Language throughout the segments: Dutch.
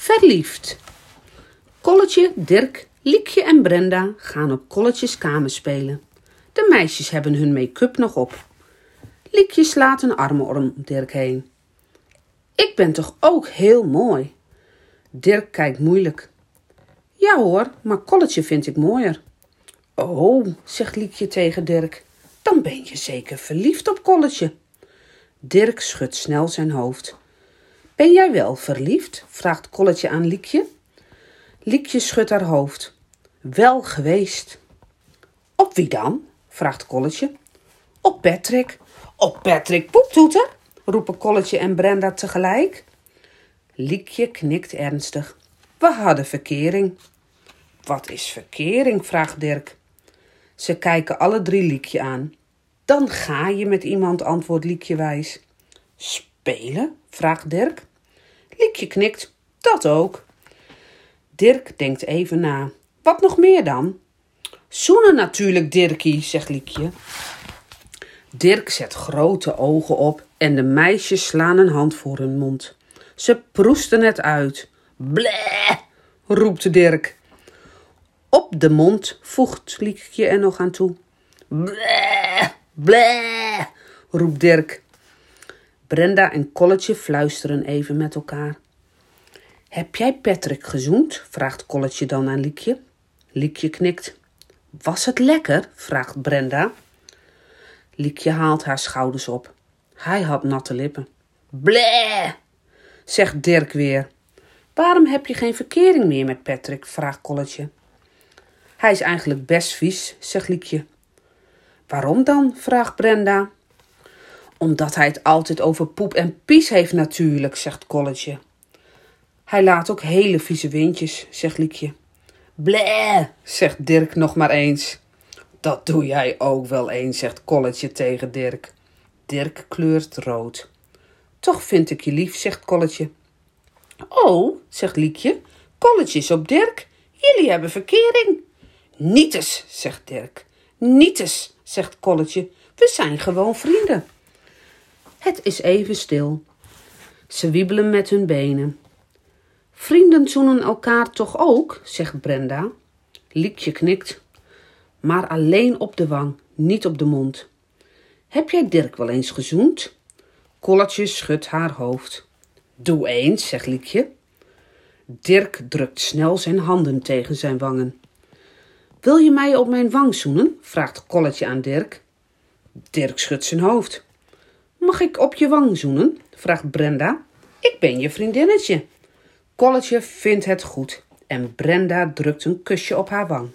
Verliefd. Kolletje, Dirk, Liekje en Brenda gaan op Kolletjes kamer spelen. De meisjes hebben hun make-up nog op. Liekje slaat een arm om Dirk heen. Ik ben toch ook heel mooi? Dirk kijkt moeilijk. Ja hoor, maar Kolletje vind ik mooier. Oh, zegt Liekje tegen Dirk, dan ben je zeker verliefd op Kolletje. Dirk schudt snel zijn hoofd. Ben jij wel verliefd? vraagt Kolletje aan Liekje. Liekje schudt haar hoofd. Wel geweest. Op wie dan? vraagt Kolletje. Op Patrick. Op Patrick Poeptoeter? roepen Kolletje en Brenda tegelijk. Liekje knikt ernstig. We hadden verkering. Wat is verkering? vraagt Dirk. Ze kijken alle drie Liekje aan. Dan ga je met iemand, antwoordt Liekje wijs. Spelen? vraagt Dirk. Liekje knikt. Dat ook. Dirk denkt even na. Wat nog meer dan? Zoenen natuurlijk, Dirkie, zegt Liekje. Dirk zet grote ogen op en de meisjes slaan een hand voor hun mond. Ze proesten het uit. Bleh, roept Dirk. Op de mond voegt Liekje er nog aan toe. Bleh, bleh, roept Dirk. Brenda en Kolletje fluisteren even met elkaar. Heb jij Patrick gezoend? vraagt Kolletje dan aan Liekje. Liekje knikt. Was het lekker? vraagt Brenda. Liekje haalt haar schouders op. Hij had natte lippen. Bleh, zegt Dirk weer. Waarom heb je geen verkering meer met Patrick? vraagt Kolletje. Hij is eigenlijk best vies, zegt Liekje. Waarom dan? vraagt Brenda. Omdat hij het altijd over poep en pies heeft natuurlijk, zegt Kolletje. Hij laat ook hele vieze windjes, zegt Liekje. Bleh, zegt Dirk nog maar eens. Dat doe jij ook wel eens, zegt Kolletje tegen Dirk. Dirk kleurt rood. Toch vind ik je lief, zegt Kolletje. Oh, zegt Liekje, Kolletje is op Dirk. Jullie hebben verkering. Nietes, zegt Dirk. Nietes, zegt Kolletje. We zijn gewoon vrienden. Het is even stil. Ze wiebelen met hun benen. Vrienden zoenen elkaar toch ook, zegt Brenda. Liekje knikt, maar alleen op de wang, niet op de mond. Heb jij Dirk wel eens gezoend? Kolletje schudt haar hoofd. Doe eens, zegt Liekje. Dirk drukt snel zijn handen tegen zijn wangen. Wil je mij op mijn wang zoenen? vraagt Kolletje aan Dirk. Dirk schudt zijn hoofd. Mag ik op je wang zoenen? vraagt Brenda. Ik ben je vriendinnetje. Kolletje vindt het goed en Brenda drukt een kusje op haar wang.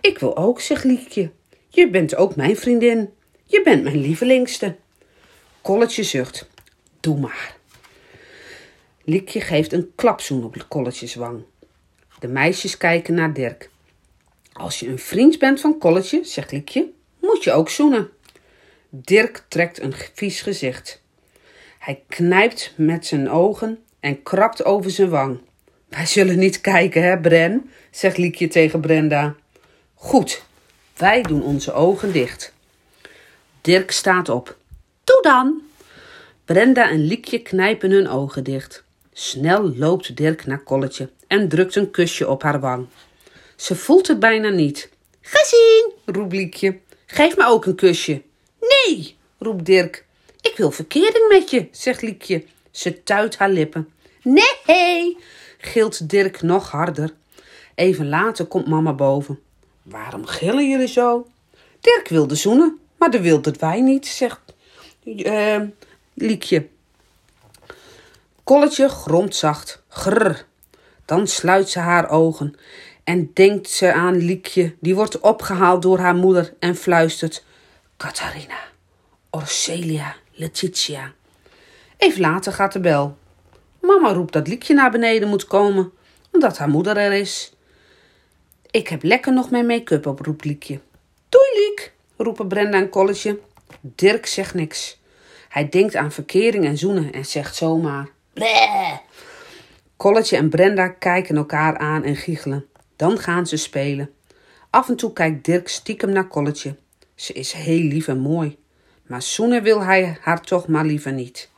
Ik wil ook, zegt Liekje. Je bent ook mijn vriendin. Je bent mijn lievelingste. Kolletje zucht. Doe maar. Liekje geeft een klapzoen op Kolletjes wang. De meisjes kijken naar Dirk. Als je een vriend bent van Kolletje, zegt Liekje, moet je ook zoenen. Dirk trekt een vies gezicht. Hij knijpt met zijn ogen en krabt over zijn wang. Wij zullen niet kijken, hè, Bren, zegt Liekje tegen Brenda. Goed, wij doen onze ogen dicht. Dirk staat op. Doe dan! Brenda en Liekje knijpen hun ogen dicht. Snel loopt Dirk naar Kolletje en drukt een kusje op haar wang. Ze voelt het bijna niet. Gezien, roept Liekje. Geef me ook een kusje. Nee, roept Dirk. Ik wil verkering met je, zegt Liekje. Ze tuit haar lippen. Nee, gilt Dirk nog harder. Even later komt mama boven. Waarom gillen jullie zo? Dirk wilde zoenen, maar dat wilden wij niet, zegt uh, Liekje. Kolletje gromt zacht. Grrr. Dan sluit ze haar ogen en denkt ze aan Liekje, die wordt opgehaald door haar moeder en fluistert: Catharina, Orcelia, Letitia. Even later gaat de bel. Mama roept dat Liekje naar beneden moet komen, omdat haar moeder er is. Ik heb lekker nog mijn make-up op, roept Liekje. Doei, Liek, roepen Brenda en Kolletje. Dirk zegt niks. Hij denkt aan verkering en zoenen en zegt zomaar: Bleh. Kolletje en Brenda kijken elkaar aan en giechelen. Dan gaan ze spelen. Af en toe kijkt Dirk stiekem naar Kolletje. Ze is heel lief en mooi, maar zoenen wil hij haar toch maar liever niet.